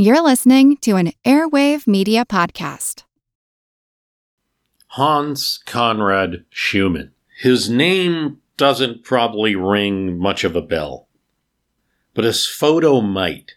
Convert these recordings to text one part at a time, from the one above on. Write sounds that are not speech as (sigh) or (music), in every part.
You're listening to an Airwave Media Podcast. Hans Konrad Schumann. His name doesn't probably ring much of a bell, but his photo might.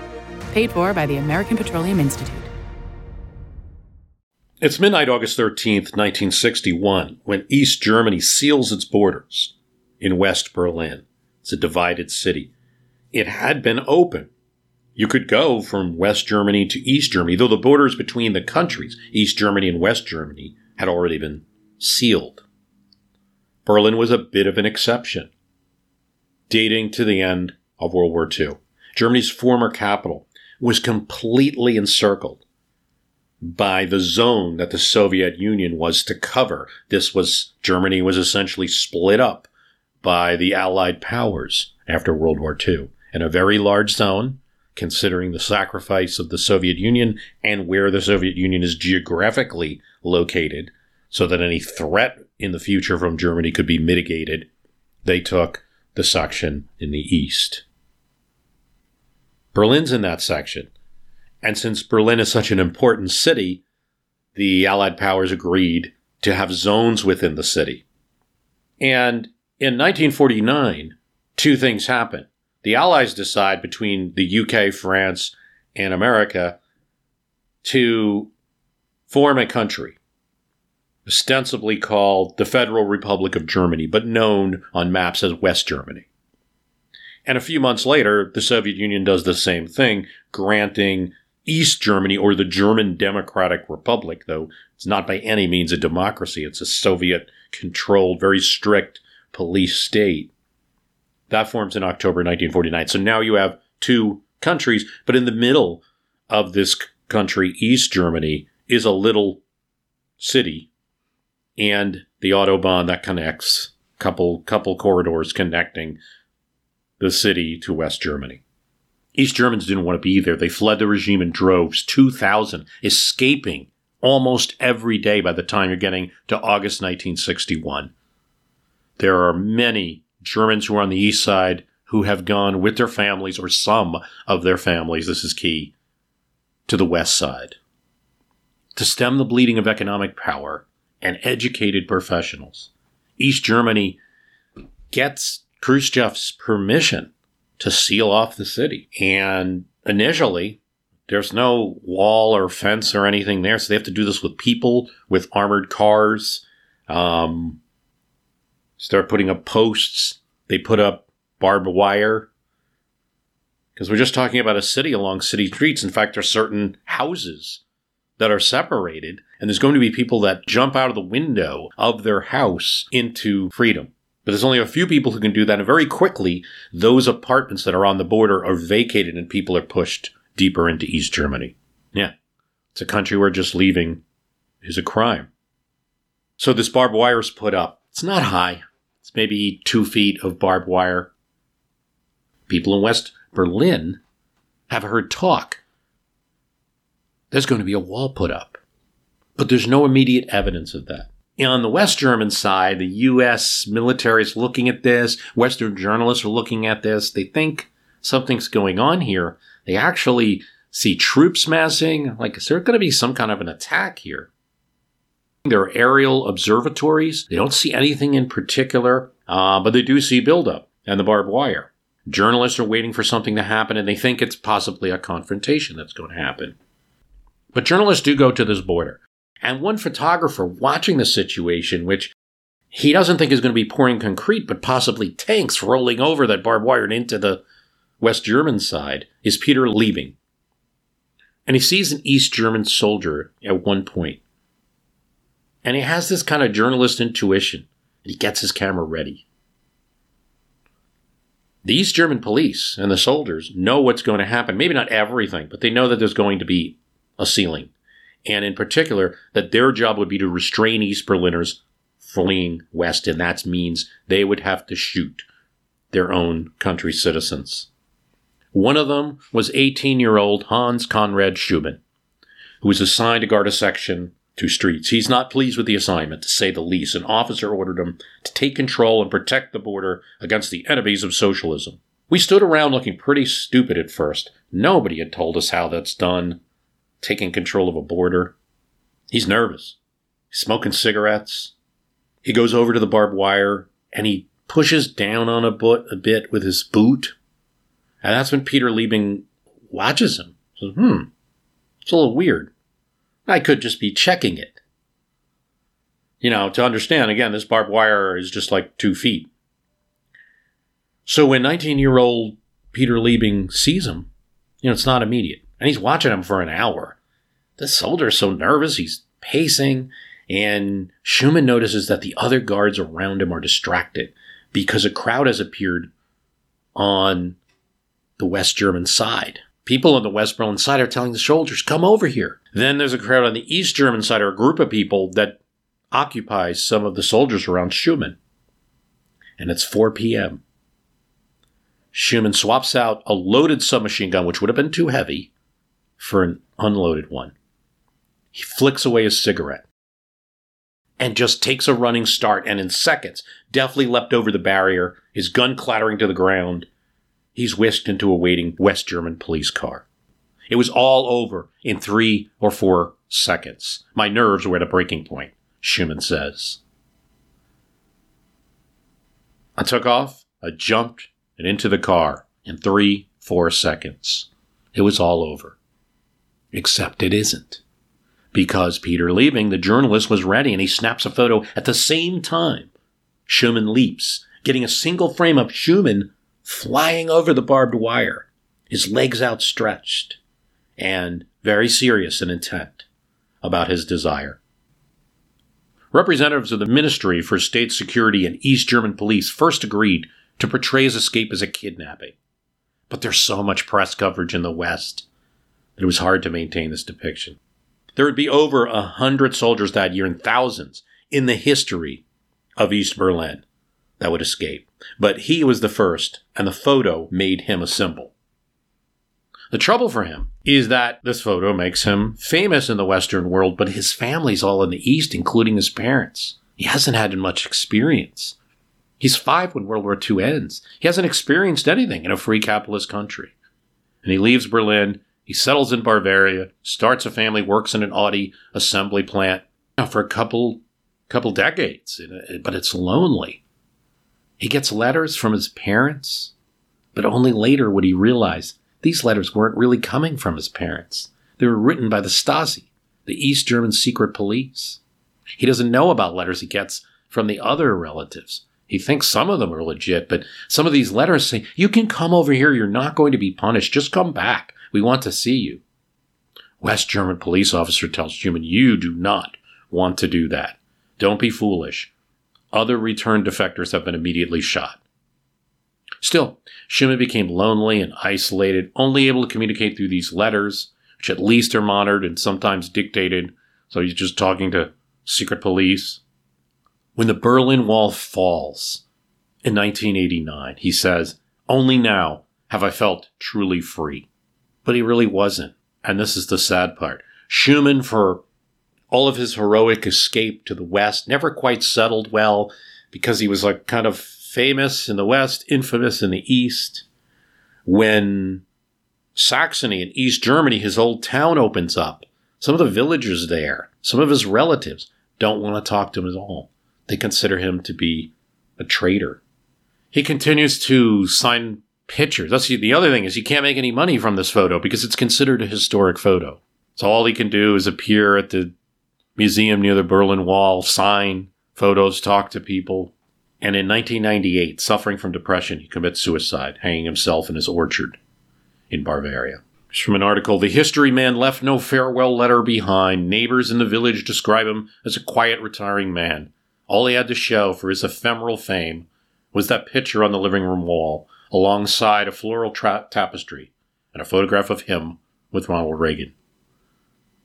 Paid for by the American Petroleum Institute. It's midnight, August 13th, 1961, when East Germany seals its borders in West Berlin. It's a divided city. It had been open. You could go from West Germany to East Germany, though the borders between the countries, East Germany and West Germany, had already been sealed. Berlin was a bit of an exception, dating to the end of World War II. Germany's former capital was completely encircled by the zone that the Soviet Union was to cover. This was Germany was essentially split up by the Allied powers after World War II in a very large zone, considering the sacrifice of the Soviet Union and where the Soviet Union is geographically located, so that any threat in the future from Germany could be mitigated. They took the section in the east. Berlin's in that section. And since Berlin is such an important city, the Allied powers agreed to have zones within the city. And in 1949, two things happen. The Allies decide between the UK, France, and America to form a country, ostensibly called the Federal Republic of Germany, but known on maps as West Germany. And a few months later, the Soviet Union does the same thing, granting East Germany or the German Democratic Republic, though it's not by any means a democracy. It's a Soviet controlled, very strict police state. That forms in October 1949. So now you have two countries, but in the middle of this country, East Germany, is a little city and the Autobahn that connects couple couple corridors connecting the city to West Germany. East Germans didn't want to be there. They fled the regime in droves, 2,000, escaping almost every day by the time you're getting to August 1961. There are many Germans who are on the east side who have gone with their families or some of their families, this is key, to the west side. To stem the bleeding of economic power and educated professionals, East Germany gets Khrushchev's permission to seal off the city. And initially, there's no wall or fence or anything there, so they have to do this with people, with armored cars. Um, start putting up posts. They put up barbed wire. Because we're just talking about a city along city streets. In fact, there are certain houses that are separated, and there's going to be people that jump out of the window of their house into freedom. But there's only a few people who can do that. And very quickly, those apartments that are on the border are vacated and people are pushed deeper into East Germany. Yeah. It's a country where just leaving is a crime. So this barbed wire is put up. It's not high. It's maybe two feet of barbed wire. People in West Berlin have heard talk. There's going to be a wall put up. But there's no immediate evidence of that on the West German side, the U.S. military is looking at this. Western journalists are looking at this. They think something's going on here. They actually see troops massing. Like, is there going to be some kind of an attack here? There are aerial observatories. They don't see anything in particular, uh, but they do see buildup and the barbed wire. Journalists are waiting for something to happen and they think it's possibly a confrontation that's going to happen. But journalists do go to this border. And one photographer watching the situation, which he doesn't think is going to be pouring concrete, but possibly tanks rolling over that barbed wire and into the West German side, is Peter Leibing. And he sees an East German soldier at one point. And he has this kind of journalist intuition. And he gets his camera ready. The East German police and the soldiers know what's going to happen. Maybe not everything, but they know that there's going to be a ceiling. And in particular, that their job would be to restrain East Berliners fleeing west. And that means they would have to shoot their own country citizens. One of them was 18 year old Hans Konrad Schumann, who was assigned to guard a section to streets. He's not pleased with the assignment, to say the least. An officer ordered him to take control and protect the border against the enemies of socialism. We stood around looking pretty stupid at first. Nobody had told us how that's done, taking control of a border. He's nervous. He's smoking cigarettes. He goes over to the barbed wire and he pushes down on a, boot, a bit with his boot. And that's when Peter Leibing watches him. Says, hmm, it's a little weird. I could just be checking it. You know, to understand, again, this barbed wire is just like two feet. So when 19 year old Peter Leibing sees him, you know, it's not immediate. And he's watching him for an hour. The soldier is so nervous, he's pacing, and Schumann notices that the other guards around him are distracted because a crowd has appeared on the West German side. People on the West Berlin side are telling the soldiers, come over here. Then there's a crowd on the East German side, or a group of people that occupies some of the soldiers around Schumann. And it's 4 p.m. Schumann swaps out a loaded submachine gun, which would have been too heavy, for an unloaded one. He flicks away his cigarette and just takes a running start, and in seconds, deftly leapt over the barrier, his gun clattering to the ground, he's whisked into a waiting West German police car. It was all over in three or four seconds. My nerves were at a breaking point, Schumann says. I took off, I jumped, and into the car in three, four seconds. It was all over. Except it isn't. Because Peter Leibing, the journalist, was ready and he snaps a photo at the same time. Schumann leaps, getting a single frame of Schumann flying over the barbed wire, his legs outstretched, and very serious and intent about his desire. Representatives of the Ministry for State Security and East German police first agreed to portray his escape as a kidnapping. But there's so much press coverage in the West it was hard to maintain this depiction. There would be over a hundred soldiers that year and thousands in the history of East Berlin that would escape. But he was the first, and the photo made him a symbol. The trouble for him is that this photo makes him famous in the Western world, but his family's all in the East, including his parents. He hasn't had much experience. He's five when World War II ends. He hasn't experienced anything in a free capitalist country. And he leaves Berlin, he settles in Bavaria, starts a family, works in an Audi assembly plant for a couple couple decades, but it's lonely. He gets letters from his parents, but only later would he realize these letters weren't really coming from his parents. They were written by the Stasi, the East German secret police. He doesn't know about letters he gets from the other relatives. He thinks some of them are legit, but some of these letters say, You can come over here. You're not going to be punished. Just come back. We want to see you. West German police officer tells Schumann, You do not want to do that. Don't be foolish. Other returned defectors have been immediately shot. Still, Schumann became lonely and isolated, only able to communicate through these letters, which at least are monitored and sometimes dictated, so he's just talking to secret police. When the Berlin Wall falls in 1989, he says, Only now have I felt truly free. But he really wasn't. And this is the sad part. Schumann, for all of his heroic escape to the West, never quite settled well because he was like kind of famous in the West, infamous in the East. When Saxony and East Germany, his old town opens up, some of the villagers there, some of his relatives don't want to talk to him at all. They consider him to be a traitor. He continues to sign pictures. That's the other thing is he can't make any money from this photo because it's considered a historic photo. So all he can do is appear at the museum near the Berlin Wall, sign photos, talk to people. And in 1998, suffering from depression, he commits suicide, hanging himself in his orchard in Bavaria. It's from an article The history man left no farewell letter behind. Neighbors in the village describe him as a quiet, retiring man. All he had to show for his ephemeral fame was that picture on the living room wall, alongside a floral tra- tapestry and a photograph of him with Ronald Reagan.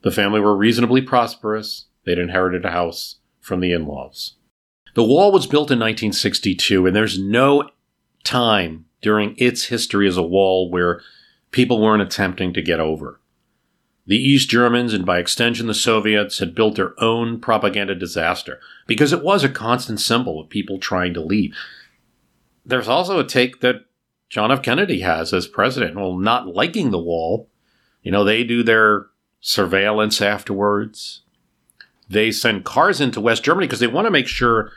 The family were reasonably prosperous. They'd inherited a house from the in laws. The wall was built in 1962, and there's no time during its history as a wall where people weren't attempting to get over. The East Germans, and by extension the Soviets, had built their own propaganda disaster because it was a constant symbol of people trying to leave. There's also a take that John F. Kennedy has as president, well, not liking the wall. You know, they do their surveillance afterwards. They send cars into West Germany because they want to make sure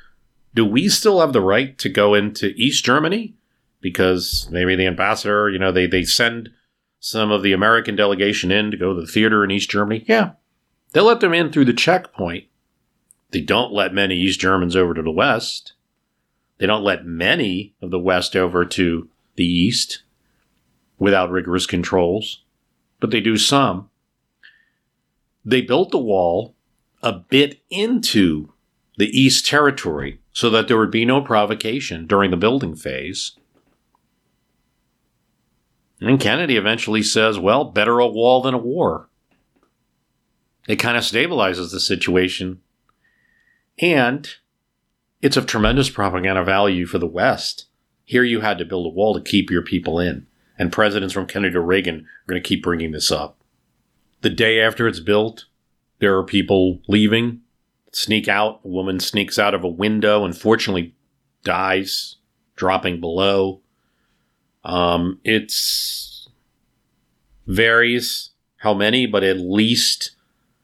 do we still have the right to go into East Germany? Because maybe the ambassador, you know, they, they send some of the American delegation in to go to the theater in East Germany. Yeah, they let them in through the checkpoint. They don't let many East Germans over to the West. They don't let many of the West over to the East without rigorous controls, but they do some. They built the wall a bit into the East Territory so that there would be no provocation during the building phase. And Kennedy eventually says, well, better a wall than a war. It kind of stabilizes the situation. And it's of tremendous propaganda value for the West. Here you had to build a wall to keep your people in. And presidents from Kennedy to Reagan are going to keep bringing this up. The day after it's built, there are people leaving, sneak out. A woman sneaks out of a window, unfortunately, dies, dropping below. Um, it's varies how many, but at least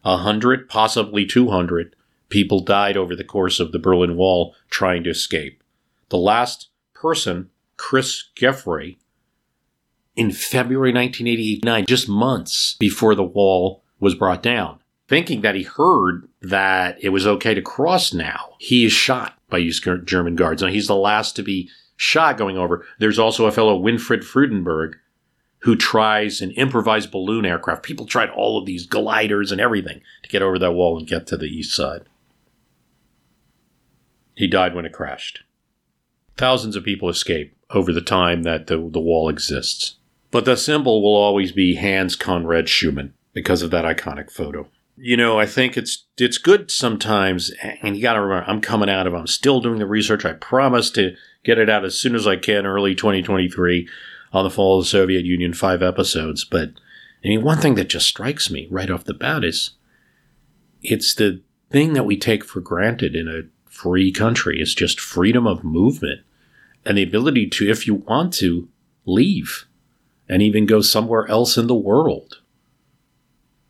a hundred, possibly two hundred people died over the course of the Berlin Wall trying to escape. The last person, Chris Gueffroy, in February 1989, just months before the wall was brought down, thinking that he heard that it was okay to cross now. He is shot by these German guards. Now, he's the last to be shot going over. There's also a fellow, Winfried Freudenberg, who tries an improvised balloon aircraft. People tried all of these gliders and everything to get over that wall and get to the east side. He died when it crashed. Thousands of people escape over the time that the, the wall exists. But the symbol will always be Hans Konrad Schumann because of that iconic photo. You know, I think it's it's good sometimes, and you got to remember, I'm coming out of, I'm still doing the research. I promise to get it out as soon as I can, early 2023, on the fall of the Soviet Union, five episodes. But I mean, one thing that just strikes me right off the bat is it's the thing that we take for granted in a free country. It's just freedom of movement and the ability to, if you want to, leave and even go somewhere else in the world,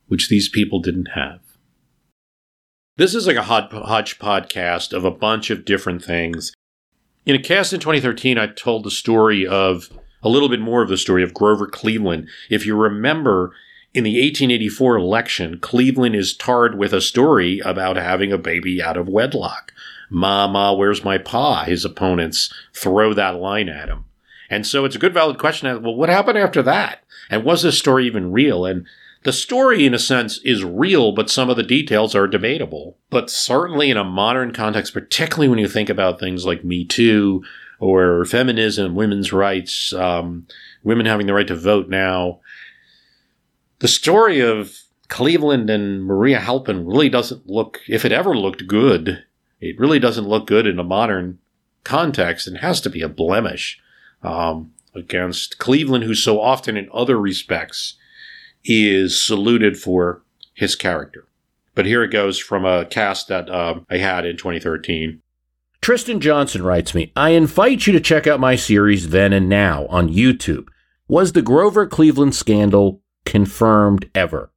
which these people didn't have. This is like a hodge podcast of a bunch of different things. In a cast in 2013, I told the story of a little bit more of the story of Grover Cleveland. If you remember, in the 1884 election, Cleveland is tarred with a story about having a baby out of wedlock. Mama, where's my pa? His opponents throw that line at him. And so it's a good, valid question. Well, what happened after that? And was this story even real? And the story, in a sense, is real, but some of the details are debatable. But certainly in a modern context, particularly when you think about things like Me Too or feminism, women's rights, um, women having the right to vote now, the story of Cleveland and Maria Halpin really doesn't look, if it ever looked good, it really doesn't look good in a modern context and has to be a blemish um, against Cleveland, who so often in other respects is saluted for his character. But here it goes from a cast that um, I had in 2013. Tristan Johnson writes me I invite you to check out my series Then and Now on YouTube. Was the Grover Cleveland scandal confirmed ever?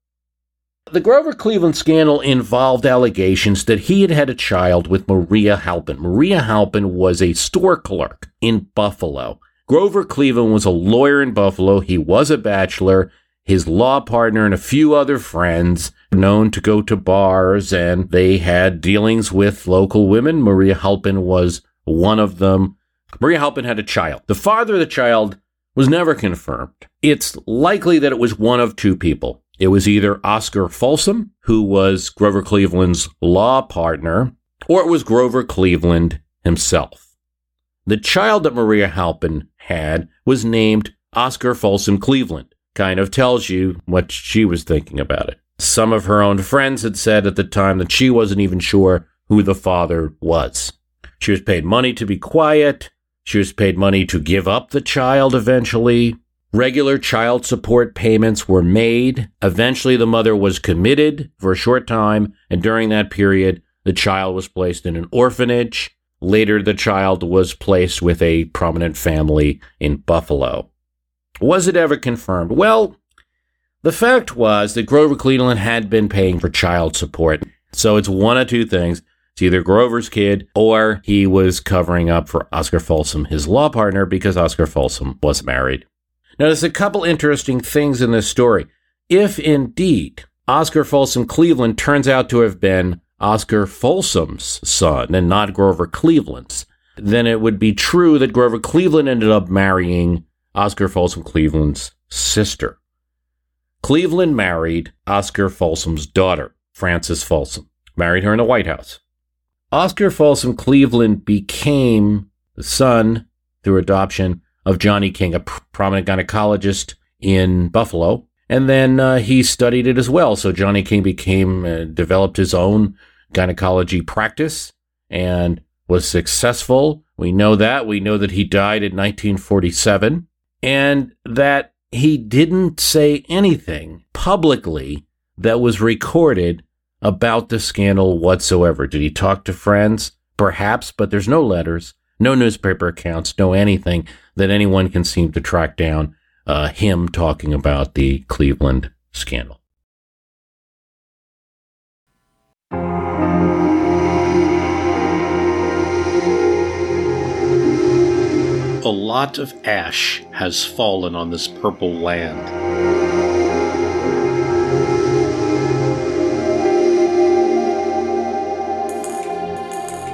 The Grover Cleveland scandal involved allegations that he had had a child with Maria Halpin. Maria Halpin was a store clerk in Buffalo. Grover Cleveland was a lawyer in Buffalo. He was a bachelor. His law partner and a few other friends known to go to bars and they had dealings with local women. Maria Halpin was one of them. Maria Halpin had a child. The father of the child was never confirmed. It's likely that it was one of two people. It was either Oscar Folsom, who was Grover Cleveland's law partner, or it was Grover Cleveland himself. The child that Maria Halpin had was named Oscar Folsom Cleveland. Kind of tells you what she was thinking about it. Some of her own friends had said at the time that she wasn't even sure who the father was. She was paid money to be quiet. She was paid money to give up the child eventually. Regular child support payments were made. Eventually, the mother was committed for a short time, and during that period, the child was placed in an orphanage. Later, the child was placed with a prominent family in Buffalo. Was it ever confirmed? Well, the fact was that Grover Cleveland had been paying for child support. So it's one of two things. It's either Grover's kid or he was covering up for Oscar Folsom, his law partner, because Oscar Folsom was married. Now, there's a couple interesting things in this story. If indeed Oscar Folsom Cleveland turns out to have been Oscar Folsom's son and not Grover Cleveland's, then it would be true that Grover Cleveland ended up marrying Oscar Folsom Cleveland's sister. Cleveland married Oscar Folsom's daughter, Frances Folsom, married her in the White House. Oscar Folsom Cleveland became the son, through adoption, of Johnny King, a pr- prominent gynecologist in Buffalo, and then uh, he studied it as well. So Johnny King became, uh, developed his own gynecology practice and was successful. We know that. We know that he died in 1947 and that he didn't say anything publicly that was recorded about the scandal whatsoever. Did he talk to friends? Perhaps, but there's no letters, no newspaper accounts, no anything that anyone can seem to track down uh, him talking about the Cleveland scandal. A lot of ash has fallen on this purple land.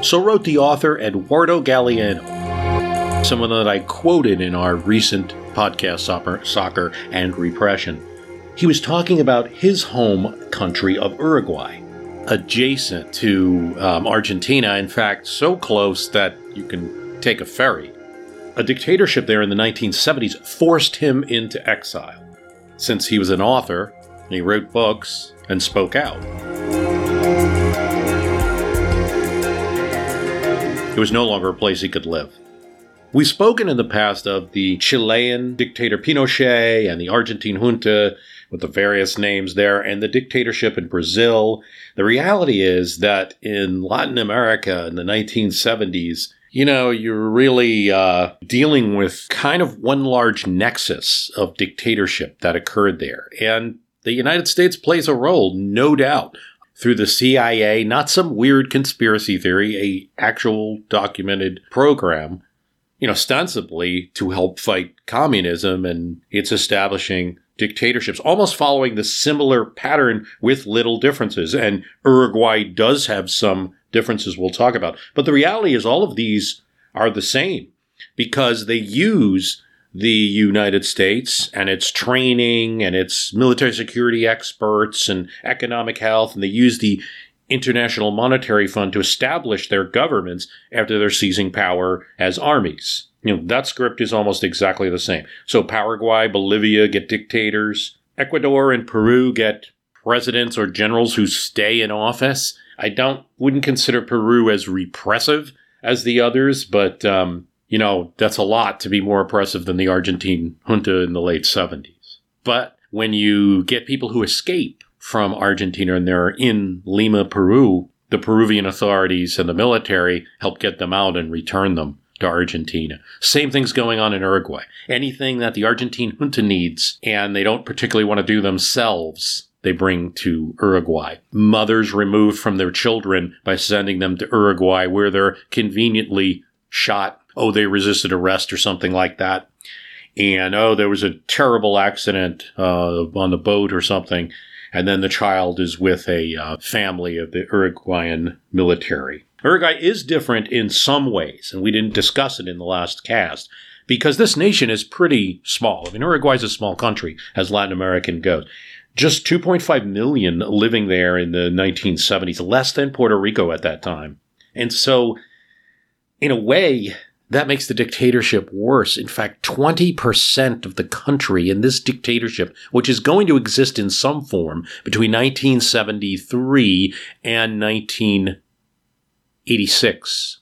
So wrote the author Eduardo Galeano, someone that I quoted in our recent podcast, Soccer and Repression. He was talking about his home country of Uruguay, adjacent to um, Argentina, in fact, so close that you can take a ferry. A dictatorship there in the 1970s forced him into exile. Since he was an author, he wrote books and spoke out. It was no longer a place he could live. We've spoken in the past of the Chilean dictator Pinochet and the Argentine junta with the various names there and the dictatorship in Brazil. The reality is that in Latin America in the 1970s, you know, you're really uh, dealing with kind of one large nexus of dictatorship that occurred there. And the United States plays a role, no doubt through the CIA, not some weird conspiracy theory, a actual documented program, you know, ostensibly to help fight communism and its establishing dictatorships, almost following the similar pattern with little differences. And Uruguay does have some differences we'll talk about. But the reality is all of these are the same because they use the United States and its training and its military security experts and economic health, and they use the International Monetary Fund to establish their governments after they're seizing power as armies. You know, that script is almost exactly the same. So Paraguay, Bolivia get dictators. Ecuador and Peru get presidents or generals who stay in office. I don't wouldn't consider Peru as repressive as the others, but um, you know, that's a lot to be more oppressive than the Argentine junta in the late 70s. But when you get people who escape from Argentina and they're in Lima, Peru, the Peruvian authorities and the military help get them out and return them to Argentina. Same thing's going on in Uruguay. Anything that the Argentine junta needs and they don't particularly want to do themselves, they bring to Uruguay. Mothers removed from their children by sending them to Uruguay where they're conveniently shot. Oh, they resisted arrest or something like that. And oh, there was a terrible accident uh, on the boat or something. And then the child is with a uh, family of the Uruguayan military. Uruguay is different in some ways, and we didn't discuss it in the last cast because this nation is pretty small. I mean, Uruguay is a small country as Latin American goes. Just 2.5 million living there in the 1970s, less than Puerto Rico at that time. And so, in a way, that makes the dictatorship worse. In fact, 20% of the country in this dictatorship, which is going to exist in some form between 1973 and 1986,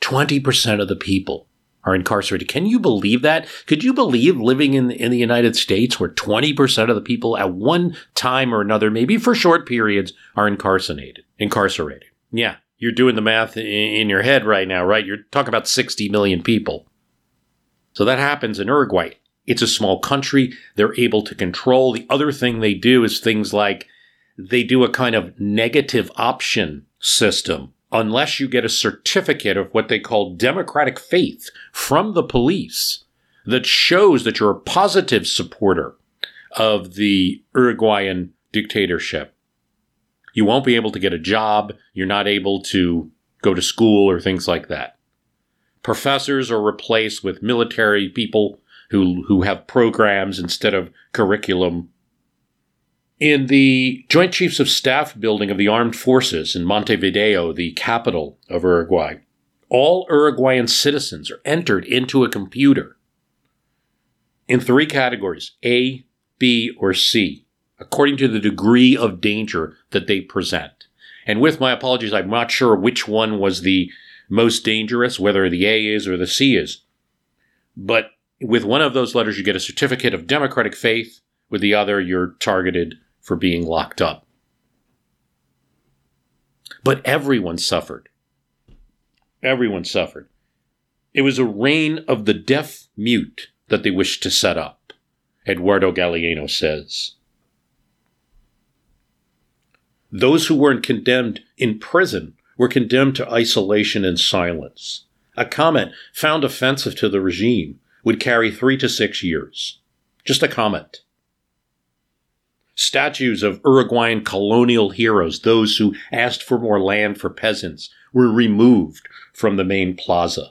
20% of the people are incarcerated. Can you believe that? Could you believe living in, in the United States where 20% of the people at one time or another, maybe for short periods, are incarcerated? Incarcerated. Yeah, you're doing the math in, your head right now, right? You're talking about 60 million people. So that happens in Uruguay. It's a small country. They're able to control. The other thing they do is things like they do a kind of negative option system unless you get a certificate of what they call democratic faith from the police that shows that you're a positive supporter of the Uruguayan dictatorship. You won't be able to get a job. You're not able to go to school or things like that. Professors are replaced with military people who, who have programs instead of curriculum in the Joint Chiefs of Staff building of the Armed Forces in Montevideo, the capital of Uruguay, all Uruguayan citizens are entered into a computer in three categories A, B, or C, according to the degree of danger that they present. And with my apologies, I'm not sure which one was the most dangerous, whether the A is or the C is. But with one of those letters, you get a certificate of democratic faith. With the other, you're targeted for being locked up. But everyone suffered. Everyone suffered. It was a reign of the deaf mute that they wished to set up, Eduardo Galeano says. Those who weren't condemned in prison were condemned to isolation and silence. A comment found offensive to the regime would carry three to six years. Just a comment. Statues of Uruguayan colonial heroes, those who asked for more land for peasants, were removed from the main plaza,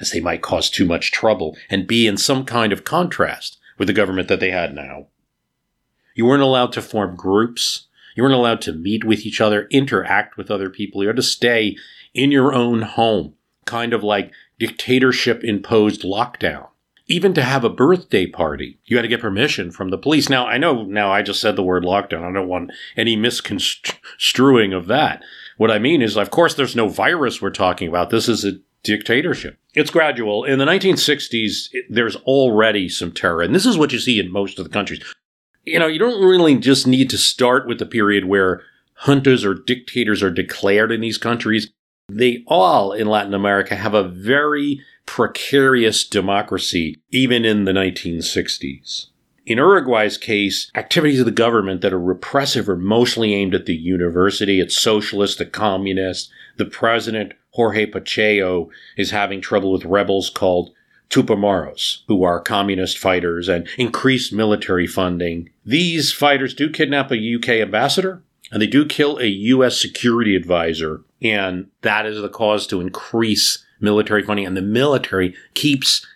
as they might cause too much trouble and be in some kind of contrast with the government that they had now. You weren't allowed to form groups. You weren't allowed to meet with each other, interact with other people. You had to stay in your own home, kind of like dictatorship imposed lockdown even to have a birthday party, you had to get permission from the police. Now, I know now I just said the word lockdown. I don't want any misconstruing of that. What I mean is, of course, there's no virus we're talking about. This is a dictatorship. It's gradual. In the 1960s, there's already some terror. And this is what you see in most of the countries. You know, you don't really just need to start with the period where juntas or dictators are declared in these countries. They all in Latin America have a very precarious democracy, even in the 1960s. In Uruguay's case, activities of the government that are repressive are mostly aimed at the university, at socialists, the communists. The president, Jorge Pacheco, is having trouble with rebels called Tupamaros, who are communist fighters, and increased military funding. These fighters do kidnap a UK ambassador, and they do kill a U.S. security advisor, and that is the cause to increase military funding, and the military keeps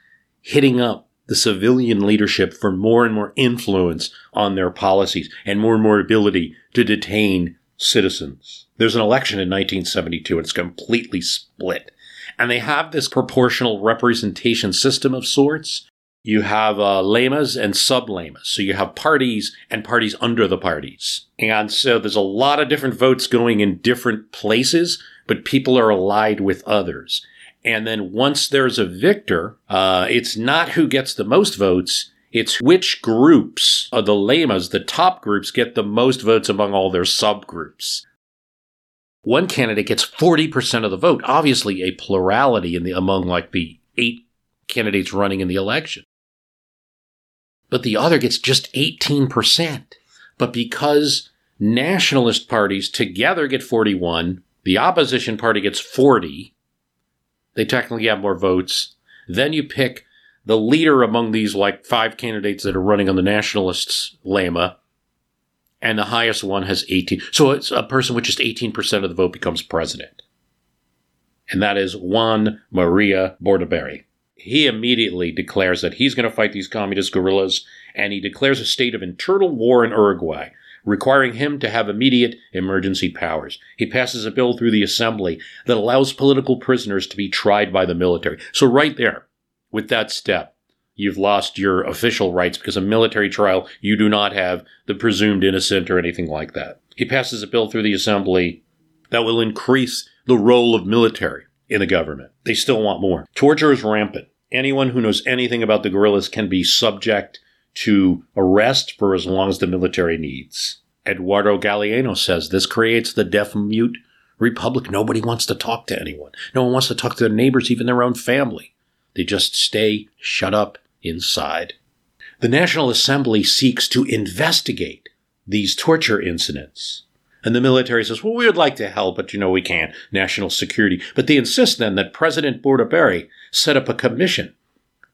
hitting up the civilian leadership for more and more influence on their policies and more and more ability to detain citizens. There's an election in 1972, and it's completely split. And they have this proportional representation system of sorts. You have uh, lemas and sub lemas. So you have parties and parties under the parties. And so there's a lot of different votes going in different places, but people are allied with others. And then once there's a victor, uh, it's not who gets the most votes. It's which groups of the lemas, the top groups, get the most votes among all their subgroups. One candidate gets 40% of the vote, obviously a plurality in the among like the eight candidates running in the election. But the other gets just 18%. But because nationalist parties together get 41, the opposition party gets 40, they technically have more votes. Then you pick the leader among these like five candidates that are running on the nationalists' Lema, and the highest one has 18. So it's a person with just 18% of the vote becomes president. And that is Juan Maria Bordaberry. He immediately declares that he's going to fight these communist guerrillas, and he declares a state of internal war in Uruguay, requiring him to have immediate emergency powers. He passes a bill through the assembly that allows political prisoners to be tried by the military. So, right there, with that step, you've lost your official rights because a military trial, you do not have the presumed innocent or anything like that. He passes a bill through the assembly that will increase the role of military in the government. They still want more. Torture is rampant. Anyone who knows anything about the guerrillas can be subject to arrest for as long as the military needs. Eduardo Galeano says this creates the deaf mute republic. Nobody wants to talk to anyone. No one wants to talk to their neighbors, even their own family. They just stay shut up inside. The National Assembly seeks to investigate these torture incidents. And the military says, well, we would like to help, but you know, we can't. National security. But they insist then that President Bordaberry set up a commission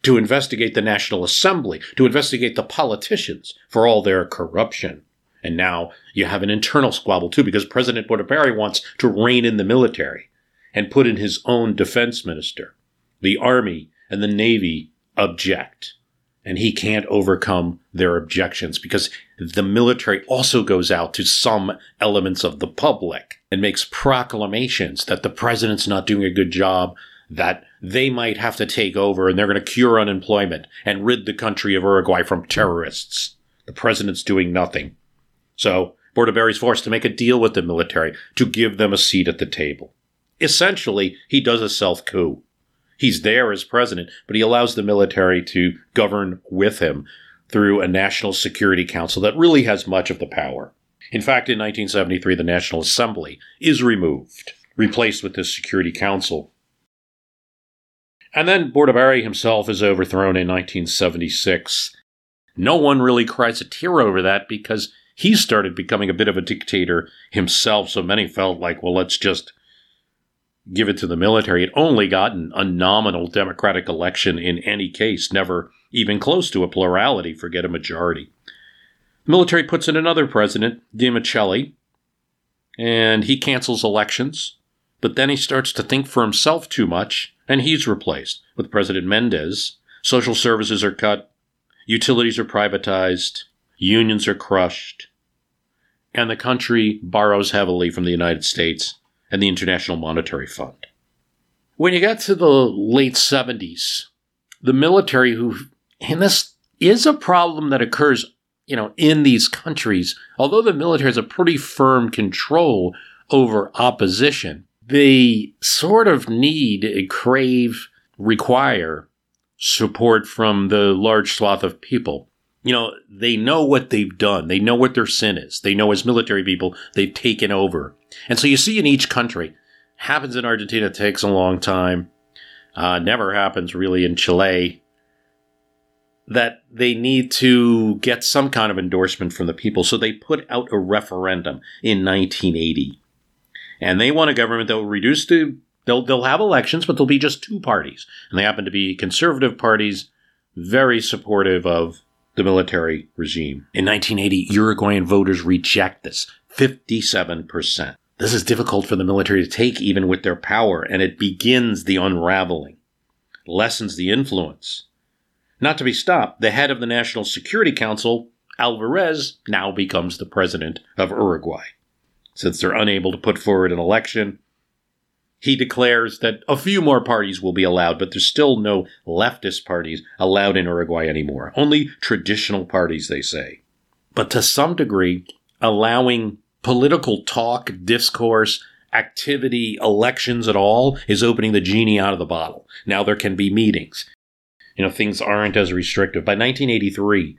to investigate the National Assembly, to investigate the politicians for all their corruption. And now you have an internal squabble too, because President Bordaberry wants to rein in the military and put in his own defense minister. The Army and the Navy object. And he can't overcome their objections because the military also goes out to some elements of the public and makes proclamations that the president's not doing a good job, that they might have to take over and they're going to cure unemployment and rid the country of Uruguay from terrorists. The president's doing nothing. So, Bordaberry's forced to make a deal with the military to give them a seat at the table. Essentially, he does a self coup. He's there as president, but he allows the military to govern with him through a National Security Council that really has much of the power. In fact, in 1973, the National Assembly is removed, replaced with this Security Council. And then Bordaberry himself is overthrown in 1976. No one really cries a tear over that because he started becoming a bit of a dictator himself, so many felt like, well, let's just give it to the military. It only gotten a nominal democratic election in any case, never even close to a plurality, forget a majority. Military puts in another president, Demicheli, and he cancels elections, but then he starts to think for himself too much, and he's replaced with President Mendez. Social services are cut, utilities are privatized, unions are crushed, and the country borrows heavily from the United States and the International Monetary Fund. When you get to the late 70s, the military, who, and this is a problem that occurs, you know, in these countries, although the military has a pretty firm control over opposition, they sort of need, eh, crave, require support from the large swath of people. You know, they know what they've done. They know what their sin is. They know as military people, they've taken over. And so you see in each country, happens in Argentina, takes a long time. Uh, never happens really in Chile. That they need to get some kind of endorsement from the people. So they put out a referendum in 1980. And they want a government that will reduce the. They'll, they'll have elections, but there'll be just two parties. And they happen to be conservative parties, very supportive of the military regime. In 1980, Uruguayan voters reject this 57%. This is difficult for the military to take, even with their power, and it begins the unraveling, lessens the influence. Not to be stopped, the head of the National Security Council, Alvarez, now becomes the president of Uruguay. Since they're unable to put forward an election, he declares that a few more parties will be allowed, but there's still no leftist parties allowed in Uruguay anymore. Only traditional parties, they say. But to some degree, allowing political talk, discourse, activity, elections at all is opening the genie out of the bottle. Now there can be meetings. You know, things aren't as restrictive. By 1983,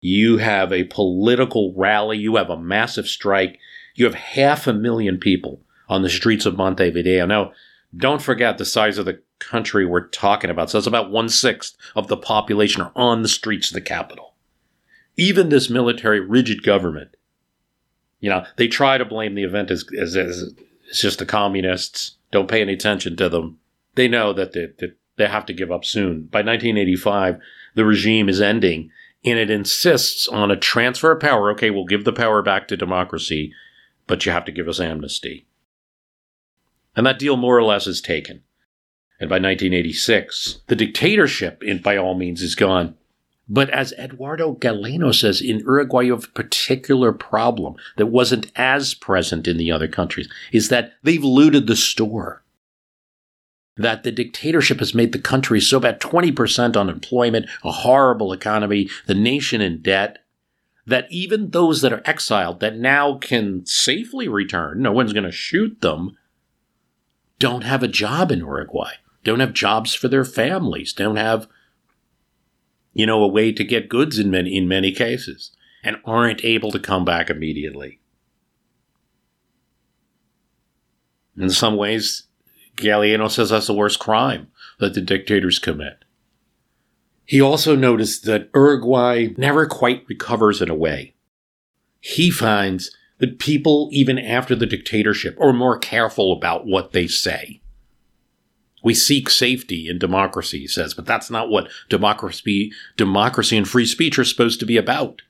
you have a political rally, you have a massive strike, You have half a million people on the streets of Montevideo. Now, don't forget the size of the country we're talking about. So that's about one sixth of the population are on the streets of the capital. Even this military rigid government, you know, they try to blame the event as, as, as it's just the communists. Don't pay any attention to them. They know that they, that they have to give up soon. By 1985, the regime is ending and it insists on a transfer of power. Okay, we'll give the power back to democracy, but you have to give us amnesty. And that deal more or less is taken. And by 1986, the dictatorship, in, by all means, is gone. But as Eduardo Galeano says, in Uruguay, you have a particular problem that wasn't as present in the other countries, is that they've looted the store. That the dictatorship has made the country so bad 20% unemployment, a horrible economy, the nation in debt, that even those that are exiled that now can safely return, no one's going to shoot them, don't have a job in Uruguay, don't have jobs for their families, don't have, you know, a way to get goods in many, in many cases, and aren't able to come back immediately. In some ways, Galeano says that's the worst crime that the dictators commit. He also noticed that Uruguay never quite recovers in a way. He finds that people, even after the dictatorship, are more careful about what they say. We seek safety in democracy, he says, but that's not what democracy, democracy and free speech are supposed to be about.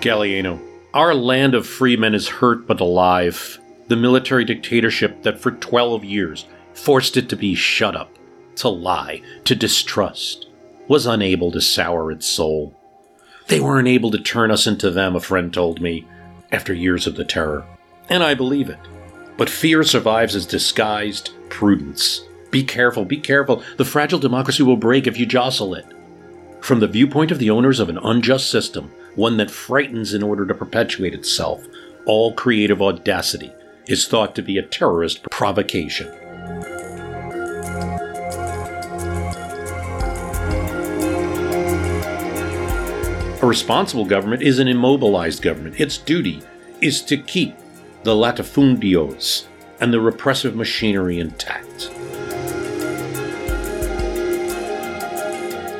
Galeano, our land of free men is hurt but alive. The military dictatorship that for 12 years forced it to be shut up, to lie, to distrust, was unable to sour its soul. They weren't able to turn us into them, a friend told me, after years of the terror. And I believe it. But fear survives as disguised prudence. Be careful, be careful. The fragile democracy will break if you jostle it. From the viewpoint of the owners of an unjust system, one that frightens in order to perpetuate itself, all creative audacity is thought to be a terrorist provocation. A responsible government is an immobilized government. Its duty is to keep the latifundios and the repressive machinery intact.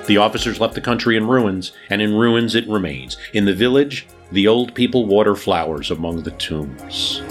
The officers left the country in ruins, and in ruins it remains. In the village, the old people water flowers among the tombs.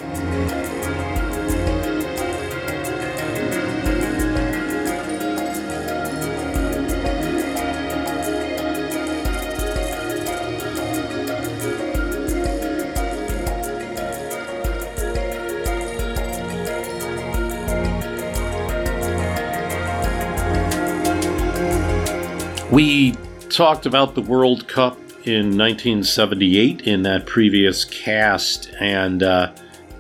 Talked about the World Cup in 1978 in that previous cast, and uh,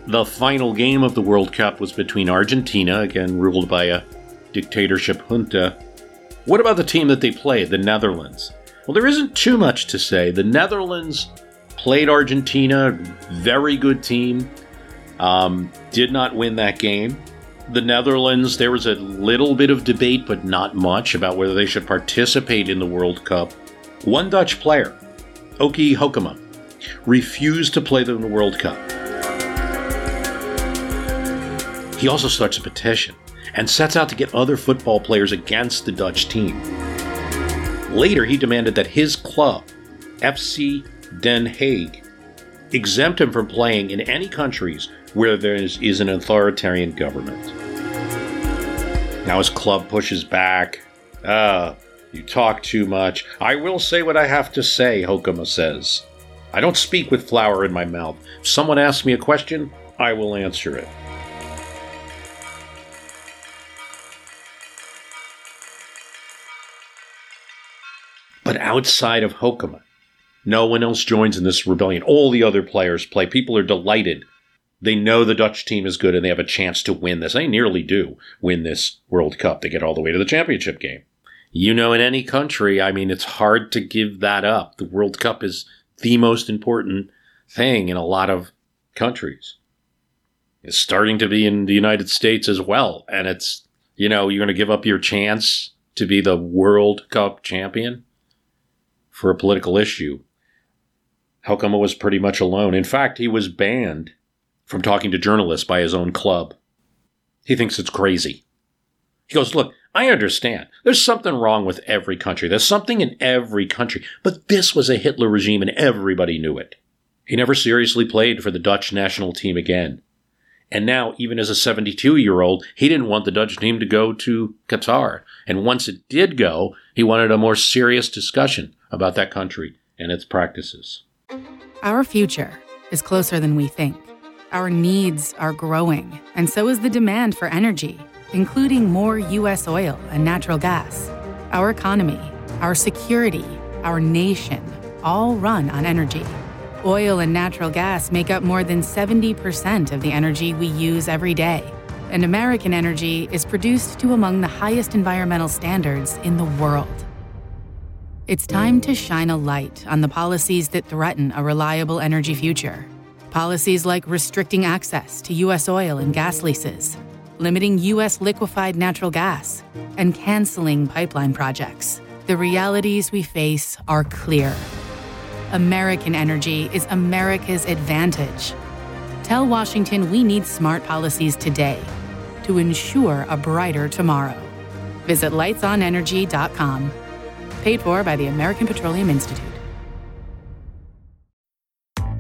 the final game of the World Cup was between Argentina, again ruled by a dictatorship junta. What about the team that they played, the Netherlands? Well, there isn't too much to say. The Netherlands played Argentina, very good team, um, did not win that game the Netherlands, there was a little bit of debate, but not much, about whether they should participate in the World Cup. One Dutch player, Oeki Hoekema, refused to play in the World Cup. He also starts a petition and sets out to get other football players against the Dutch team. Later, he demanded that his club, FC Den Haag, exempt him from playing in any countries where there is, is an authoritarian government. Now his club pushes back. Ah, you talk too much. I will say what I have to say, Hoekema says. I don't speak with flour in my mouth. If someone asks me a question, I will answer it. But outside of Hoekema, no one else joins in this rebellion. All the other players play. People are delighted they know the Dutch team is good and they have a chance to win this. They nearly do win this World Cup. They get all the way to the championship game. You know, in any country, I mean, it's hard to give that up. The World Cup is the most important thing in a lot of countries. It's starting to be in the United States as well. And it's, you know, you're going to give up your chance to be the World Cup champion for a political issue. Hoekema was pretty much alone. In fact, he was banned from talking to journalists by his own club. He thinks it's crazy. He goes, Look, I understand. There's something wrong with every country. There's something in every country. But this was a Hitler regime and everybody knew it. He never seriously played for the Dutch national team again. And now, even as a 72 year old, he didn't want the Dutch team to go to Qatar. And once it did go, he wanted a more serious discussion about that country and its practices. Our future is closer than we think. Our needs are growing, and so is the demand for energy, including more U.S. oil and natural gas. Our economy, our security, our nation all run on energy. Oil and natural gas make up more than 70% of the energy we use every day. And American energy is produced to among the highest environmental standards in the world. It's time to shine a light on the policies that threaten a reliable energy future. Policies like restricting access to U.S. oil and gas leases, limiting U.S. liquefied natural gas, and canceling pipeline projects. The realities we face are clear. American energy is America's advantage. Tell Washington we need smart policies today to ensure a brighter tomorrow. Visit lightsonenergy.com. Paid for by the American Petroleum Institute.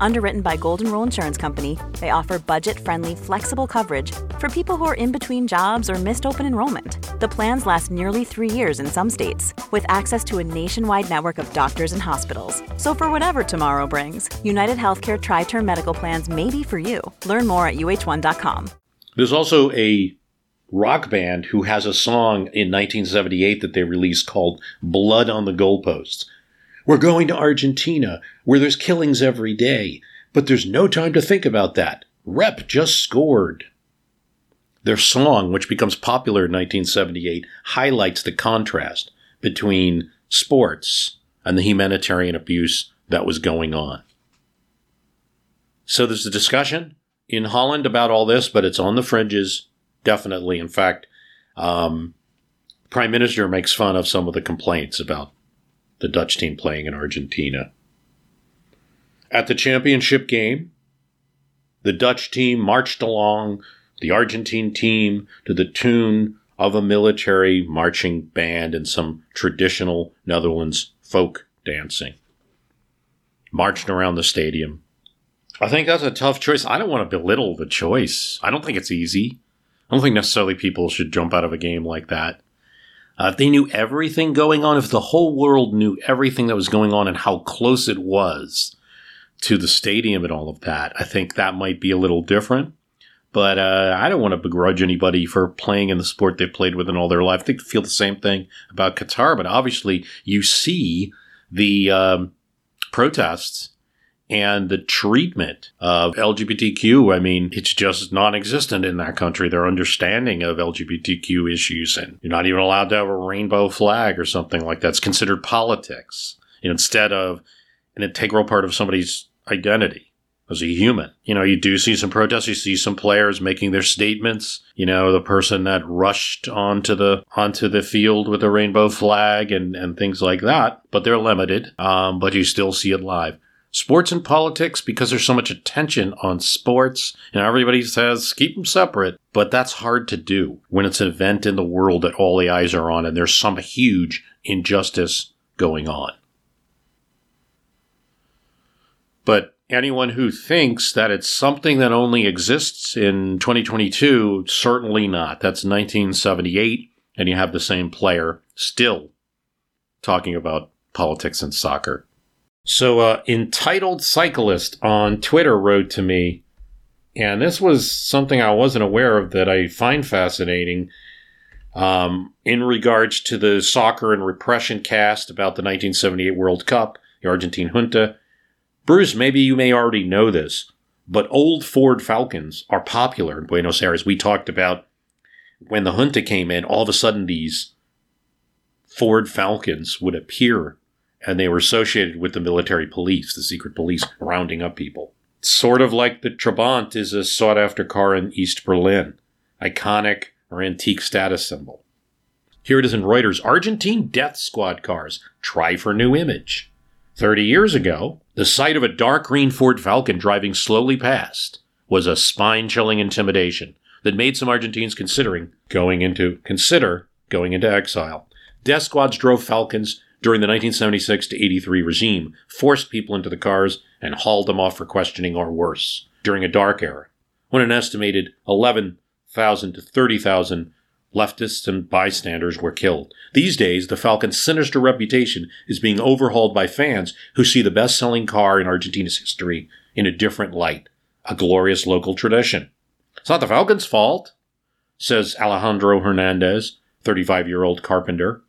Underwritten by Golden Rule Insurance Company, they offer budget friendly, flexible coverage for people who are in between jobs or missed open enrollment. The plans last nearly three years in some states, with access to a nationwide network of doctors and hospitals. So, for whatever tomorrow brings, United Healthcare TriTerm Medical Plans may be for you. Learn more at uh1.com. There's also a rock band who has a song in 1978 that they released called Blood on the Goalposts. We're going to Argentina, where there's killings every day, but there's no time to think about that. Rep just scored. Their song, which becomes popular in 1978, highlights the contrast between sports and the humanitarian abuse that was going on. So there's a discussion in Holland about all this, but it's on the fringes, definitely. In fact, um, Prime Minister makes fun of some of the complaints about the Dutch team playing in Argentina. At the championship game, the Dutch team marched along the Argentine team to the tune of a military marching band and some traditional Netherlands folk dancing. Marched around the stadium. I think that's a tough choice. I don't want to belittle the choice. I don't think it's easy. I don't think necessarily people should jump out of a game like that. Uh, they knew everything going on, if the whole world knew everything that was going on and how close it was to the stadium and all of that, I think that might be a little different. But uh, I don't want to begrudge anybody for playing in the sport they've played with in all their life. They feel the same thing about Qatar, but obviously you see the um, protests and the treatment of LGBTQ, I mean, it's just non existent in that country. Their understanding of LGBTQ issues, and you're not even allowed to have a rainbow flag or something like that. It's considered politics instead of an integral part of somebody's identity as a human. You know, you do see some protests, you see some players making their statements. You know, the person that rushed onto the onto the field with a rainbow flag and, and things like that, but they're limited. Um, but you still see it live sports and politics because there's so much attention on sports and everybody says keep them separate but that's hard to do when it's an event in the world that all the eyes are on and there's some huge injustice going on. But anyone who thinks that it's something that only exists in 2022 certainly not. That's 1978 and you have the same player still talking about politics and soccer so, uh, entitled cyclist on Twitter wrote to me And this was something I wasn't aware of that I find fascinating um, in regards to the soccer and repression cast about the 1978 World Cup, the Argentine junta. Bruce, maybe you may already know this, but old Ford Falcons are popular in Buenos Aires. We talked about when the junta came in, all of a sudden these Ford Falcons would appear and they were associated with the military police, the secret police, rounding up people. Sort of like the Trabant is a sought after car in East Berlin, iconic or antique status symbol. Here it is in Reuters Argentine death squad cars try for new image. 30 years ago, the sight of a dark green Ford Falcon driving slowly past was a spine chilling intimidation that made some Argentines considering going into consider going into exile. Death squads drove Falcons during the 1976 to 83 regime, forced people into the cars and hauled them off for questioning or worse during a dark era, when an estimated 11,000 to 30,000 leftists and bystanders were killed. These days, the Falcon's sinister reputation is being overhauled by fans who see the best selling car in Argentina's history in a different light, a glorious local tradition. It's not the Falcon's fault, says Alejandro Hernandez, 35 year old carpenter.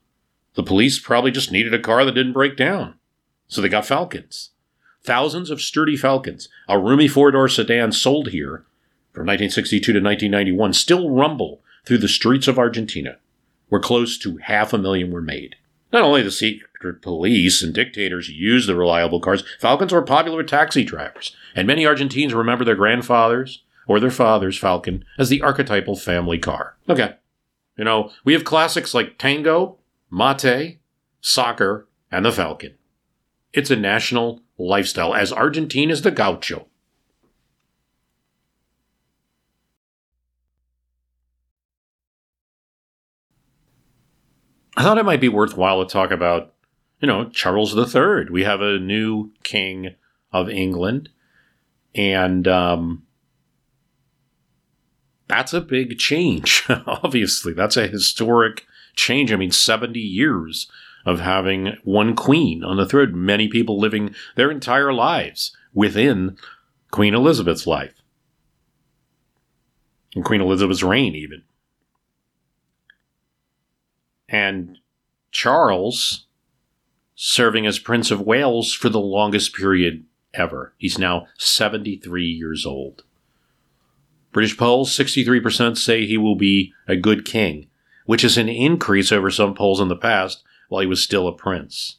The police probably just needed a car that didn't break down. So they got Falcons. Thousands of sturdy Falcons, a roomy four door sedan sold here from 1962 to 1991, still rumble through the streets of Argentina, where close to half a million were made. Not only the secret police and dictators used the reliable cars, Falcons were popular with taxi drivers, and many Argentines remember their grandfathers or their father's Falcon as the archetypal family car. Okay. You know, we have classics like Tango, Mate, Soccer, and the Falcon. It's a national lifestyle, as Argentine is the gaucho. I thought it might be worthwhile to talk about, you know, Charles III. We have a new king of England, and um, that's a big change. (laughs) Obviously, that's a historic change. I mean, 70 years of having one queen on the throne, many people living their entire lives within Queen Elizabeth's life. And Queen Elizabeth's reign, even. And Charles serving as Prince of Wales for the longest period ever. He's now 73 years old. British polls, 63% say he will be a good king, which is an increase over some polls in the past while he was still a prince.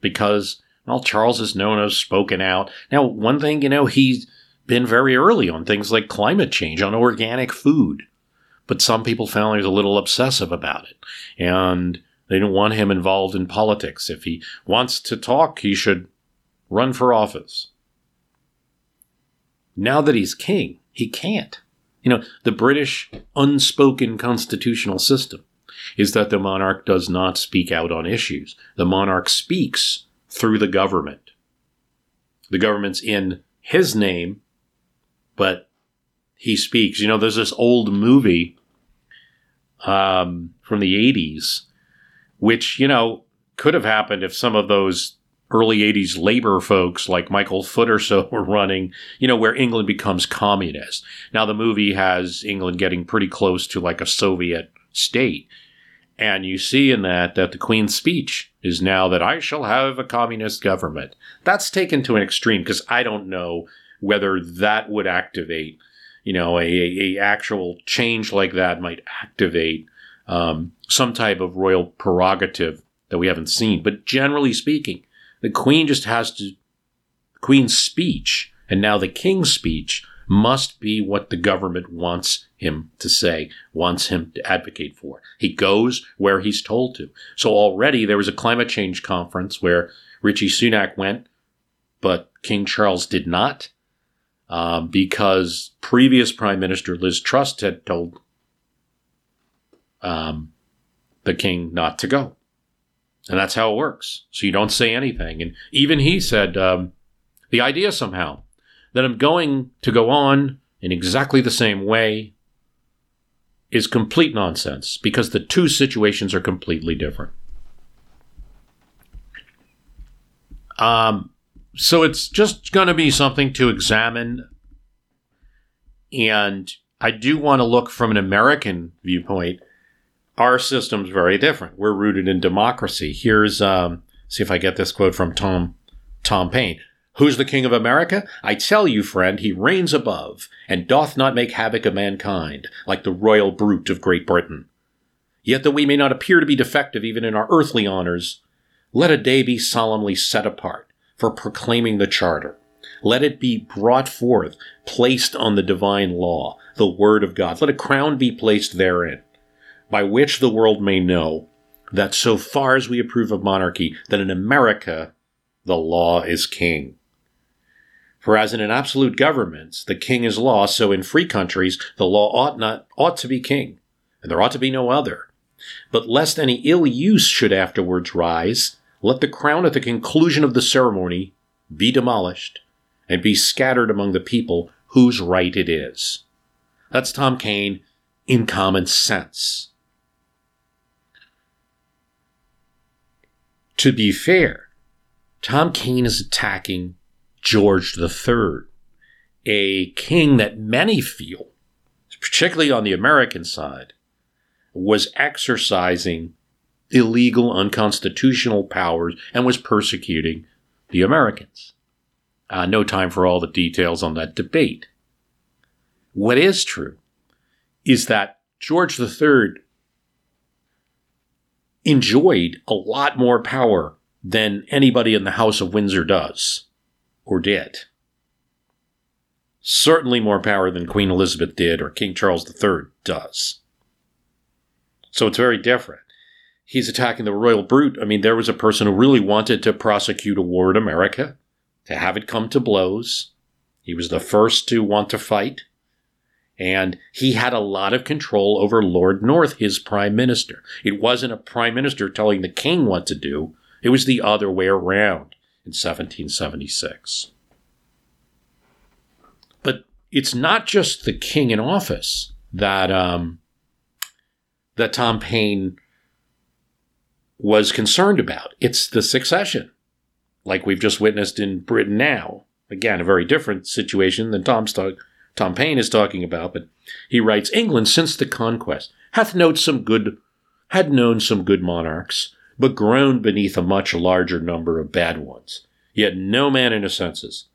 Because, well, Charles is known as spoken out. Now, one thing, you know, he's been very early on things like climate change, on organic food. But some people found he was a little obsessive about it. And they didn't want him involved in politics. If he wants to talk, he should run for office. Now that he's king, he can't. You know, the British unspoken constitutional system is that the monarch does not speak out on issues. The monarch speaks through the government. The government's in his name, but he speaks. You know, there's this old movie um, from the 80s, which, you know, could have happened if some of those early 80s labor folks like Michael Foot or so were running, you know, where England becomes communist. Now, the movie has England getting pretty close to like a Soviet state. And you see in that that the Queen's speech is now that I shall have a communist government. That's taken to an extreme because I don't know whether that would activate, you know, a, a, actual change like that might activate um, some type of royal prerogative that we haven't seen. But generally speaking, the Queen just has to, Queen's speech and now the King's speech must be what the government wants him to say, wants him to advocate for. He goes where he's told to. So already there was a climate change conference where Rishi Sunak went, but King Charles did not, um, because previous Prime Minister Liz Truss had told um, the king not to go. And that's how it works. So you don't say anything. And even he said um, the idea somehow that I'm going to go on in exactly the same way is complete nonsense because the two situations are completely different. Um, so it's just going to be something to examine And I do want to look from an American viewpoint. Our system's very different. We're rooted in democracy. Here's um, see if I get this quote from Tom Tom Paine. Who's the king of America? I tell you, friend, he reigns above, and doth not make havoc of mankind, like the royal brute of Great Britain. Yet though we may not appear to be defective even in our earthly honors, let a day be solemnly set apart for proclaiming the charter. Let it be brought forth, placed on the divine law, the word of God. Let a crown be placed therein, by which the world may know that so far as we approve of monarchy, that in America the law is king. For as in an absolute government the king is law, so in free countries the law ought not ought to be king, and there ought to be no other. But lest any ill use should afterwards rise, let the crown at the conclusion of the ceremony be demolished and be scattered among the people whose right it is. That's Tom Paine in common sense. To be fair, Tom Paine is attacking George III, a king that many feel, particularly on the American side, was exercising illegal, unconstitutional powers and was persecuting the Americans. Uh, no time for all the details on that debate. What is true is that George III enjoyed a lot more power than anybody in the House of Windsor does or did. Certainly more power than Queen Elizabeth did or King Charles III does. So it's very different. He's attacking the royal brute. I mean, there was a person who really wanted to prosecute a war in America, to have it come to blows. He was the first to want to fight. And he had a lot of control over Lord North, his prime minister. It wasn't a prime minister telling the king what to do, it was the other way around in 1776. But it's not just the king in office that um, that Tom Paine was concerned about. It's the succession, like we've just witnessed in Britain now. Again, a very different situation than Tom's talk, Tom Paine is talking about, but he writes, England since the conquest hath known some good had known some good monarchs, but groaned beneath a much larger number of bad ones. Yet no man in his senses,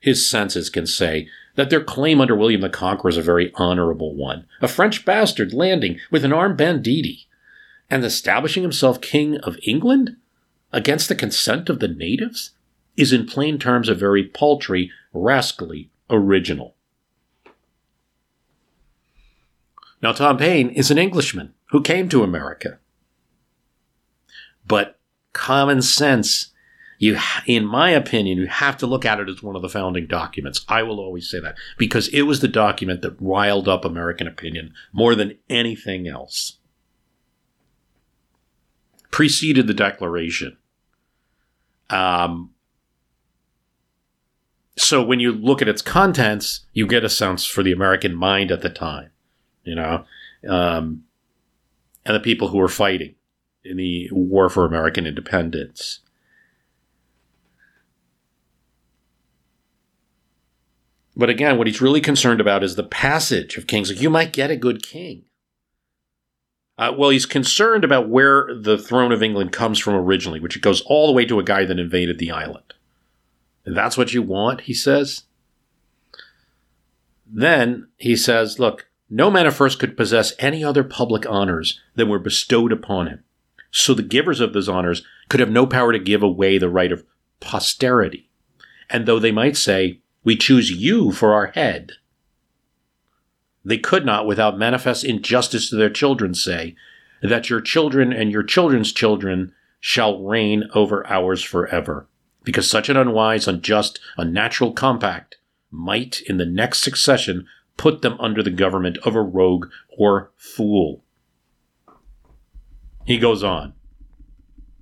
his senses can say that their claim under William the Conqueror is a very honorable one. A French bastard landing with an armed banditti and establishing himself king of England against the consent of the natives is in plain terms a very paltry, rascally original. Now, Tom Paine is an Englishman who came to America. But common sense, you, in my opinion, you have to look at it as one of the founding documents. I will always say that because it was the document that riled up American opinion more than anything else. Preceded the Declaration. Um, so when you look at its contents, you get a sense for the American mind at the time, you know, um, and the people who were fighting in the war for American independence. But again, what he's really concerned about is the passage of kings. Like, you might get a good king. Uh, well, he's concerned about where the throne of England comes from originally, which it goes all the way to a guy that invaded the island. And that's what you want, he says. Then he says, look, no man at first could possess any other public honors than were bestowed upon him. So the givers of those honors could have no power to give away the right of posterity. And though they might say, we choose you for our head. They could not, without manifest injustice to their children, say, that your children and your children's children shall reign over ours forever, because such an unwise, unjust, unnatural compact might, in the next succession, put them under the government of a rogue or fool. He goes on.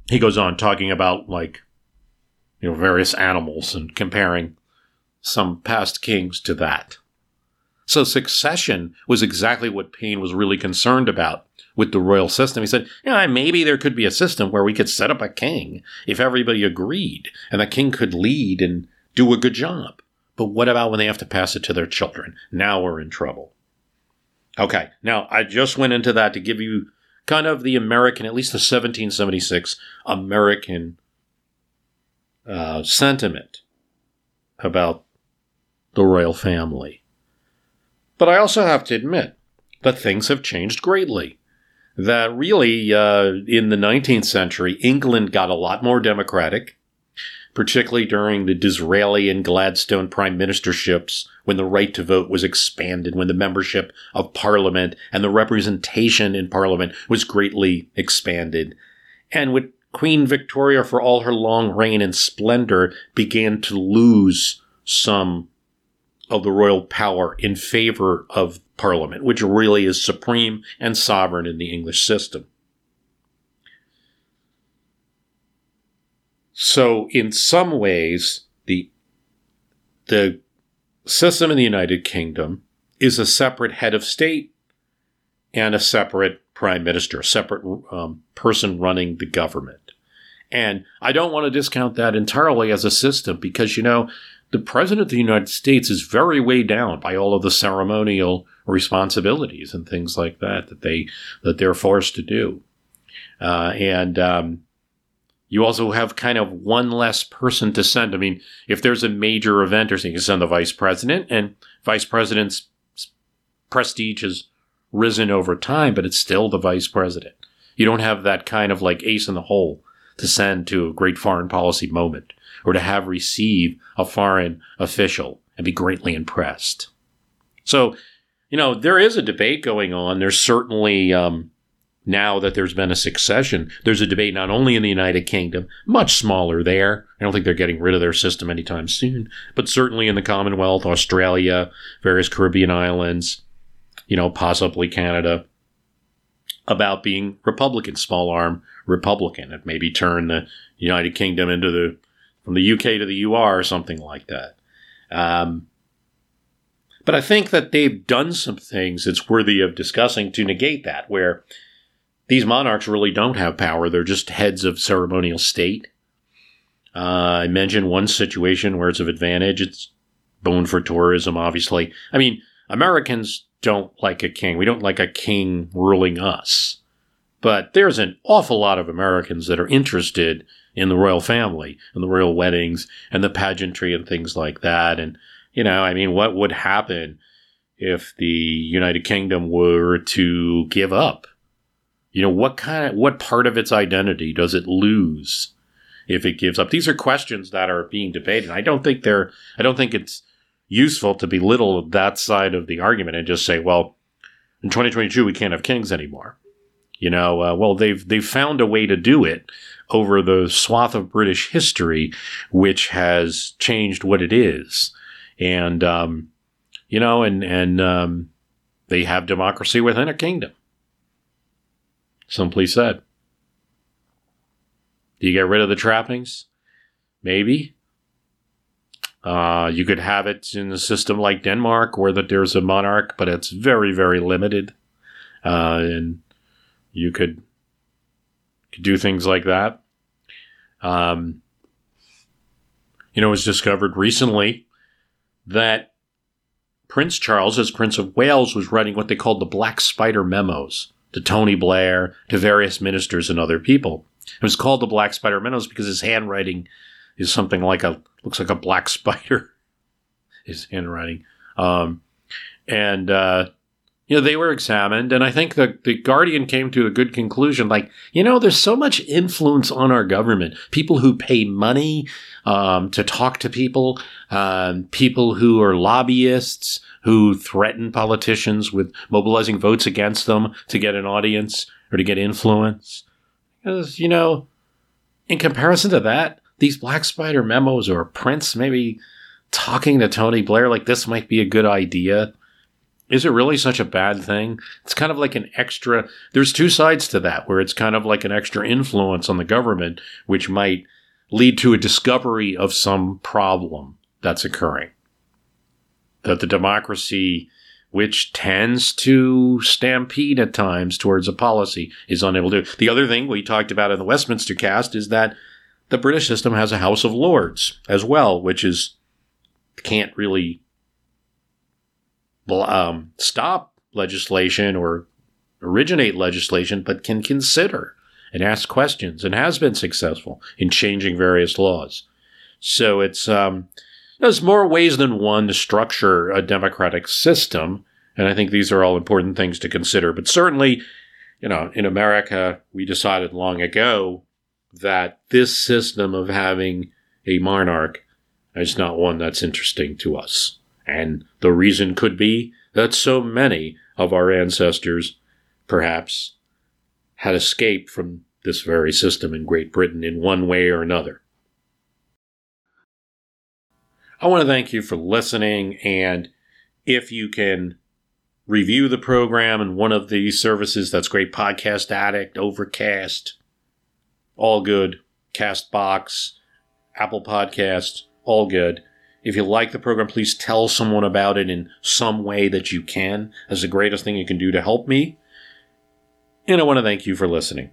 He goes on talking about, like, you know, various animals and comparing some past kings to that. So succession was exactly what Paine was really concerned about with the royal system. He said, yeah, maybe there could be a system where we could set up a king if everybody agreed and the king could lead and do a good job. But what about when they have to pass it to their children? Now we're in trouble. Okay, now I just went into that to give you kind of the American, at least the 1776 American uh, sentiment about the royal family. But I also have to admit that things have changed greatly. That really, uh, in the 19th century, England got a lot more democratic particularly during the Disraeli and Gladstone prime ministerships, when the right to vote was expanded, when the membership of parliament and the representation in parliament was greatly expanded. And with Queen Victoria, for all her long reign and splendor, began to lose some of the royal power in favor of parliament, which really is supreme and sovereign in the English system. So, in some ways, the the system in the United Kingdom is a separate head of state and a separate prime minister, a separate um, person running the government. And I don't want to discount that entirely as a system because, you know, the president of the United States is very weighed down by all of the ceremonial responsibilities and things like that that they that they're forced to do. Uh, and um, you also have kind of one less person to send. I mean, if there's a major event or something, you can send the vice president, and vice president's prestige has risen over time, but it's still the vice president. You don't have that kind of like ace in the hole to send to a great foreign policy moment or to have receive a foreign official and be greatly impressed. So, you know, there is a debate going on. There's certainly um, now that there's been a succession, there's a debate not only in the United Kingdom, much smaller there. I don't think they're getting rid of their system anytime soon, but certainly in the Commonwealth, Australia, various Caribbean islands, you know, possibly Canada, about being Republican, small arm Republican, and maybe turn the United Kingdom into the from the UK to the UR or something like that. Um, but I think that they've done some things that's worthy of discussing to negate that, where these monarchs really don't have power. They're just heads of ceremonial state. Uh, I mentioned one situation where it's of advantage. It's bone for tourism, obviously. I mean, Americans don't like a king. We don't like a king ruling us. But there's an awful lot of Americans that are interested in the royal family and the royal weddings and the pageantry and things like that. And, you know, I mean, what would happen if the United Kingdom were to give up you know, what kind of, what part of its identity does it lose if it gives up? These are questions that are being debated. I don't think they're, I don't think it's useful to belittle that side of the argument and just say, well, in 2022, we can't have kings anymore. You know, uh, well, they've, they've found a way to do it over the swath of British history, which has changed what it is. And, um, you know, and, and, um, they have democracy within a kingdom simply said. Do you get rid of the trappings? Maybe. Uh, you could have it in a system like Denmark, where that there's a monarch, but it's very, very limited, uh, and you could, could do things like that. Um, you know, it was discovered recently that Prince Charles, as Prince of Wales, was writing what they called the Black Spider Memos to Tony Blair, to various ministers and other people. It was called the Black Spider Memos because his handwriting is something like a looks like a black (laughs) spider. his handwriting, um, and uh, you know they were examined, and I think the the Guardian came to a good conclusion. Like you know, there's so much influence on our government. People who pay money um, to talk to people, um, people who are lobbyists, who threaten politicians with mobilizing votes against them to get an audience or to get influence. Because, you know, in comparison to that, these Black Spider memos or Prince maybe talking to Tony Blair like this might be a good idea. Is it really such a bad thing? It's kind of like an extra, there's two sides to that, where it's kind of like an extra influence on the government, which might lead to a discovery of some problem that's occurring that the democracy, which tends to stampede at times towards a policy, is unable to. The other thing we talked about in the Westminster cast is that the British system has a House of Lords as well, which is can't really um, stop legislation or originate legislation, but can consider and ask questions and has been successful in changing various laws. So it's um, there's more ways than one to structure a democratic system, and I think these are all important things to consider. But certainly, you know, in America, we decided long ago that this system of having a monarch is not one that's interesting to us. And the reason could be that so many of our ancestors, perhaps, had escaped from this very system in Great Britain in one way or another. I want to thank you for listening, and if you can review the program in one of these services, that's great. Podcast Addict, Overcast, all good. Castbox, Apple Podcasts, all good. If you like the program, please tell someone about it in some way that you can. That's the greatest thing you can do to help me. And I want to thank you for listening.